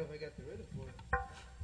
know if I got the rhythm for it.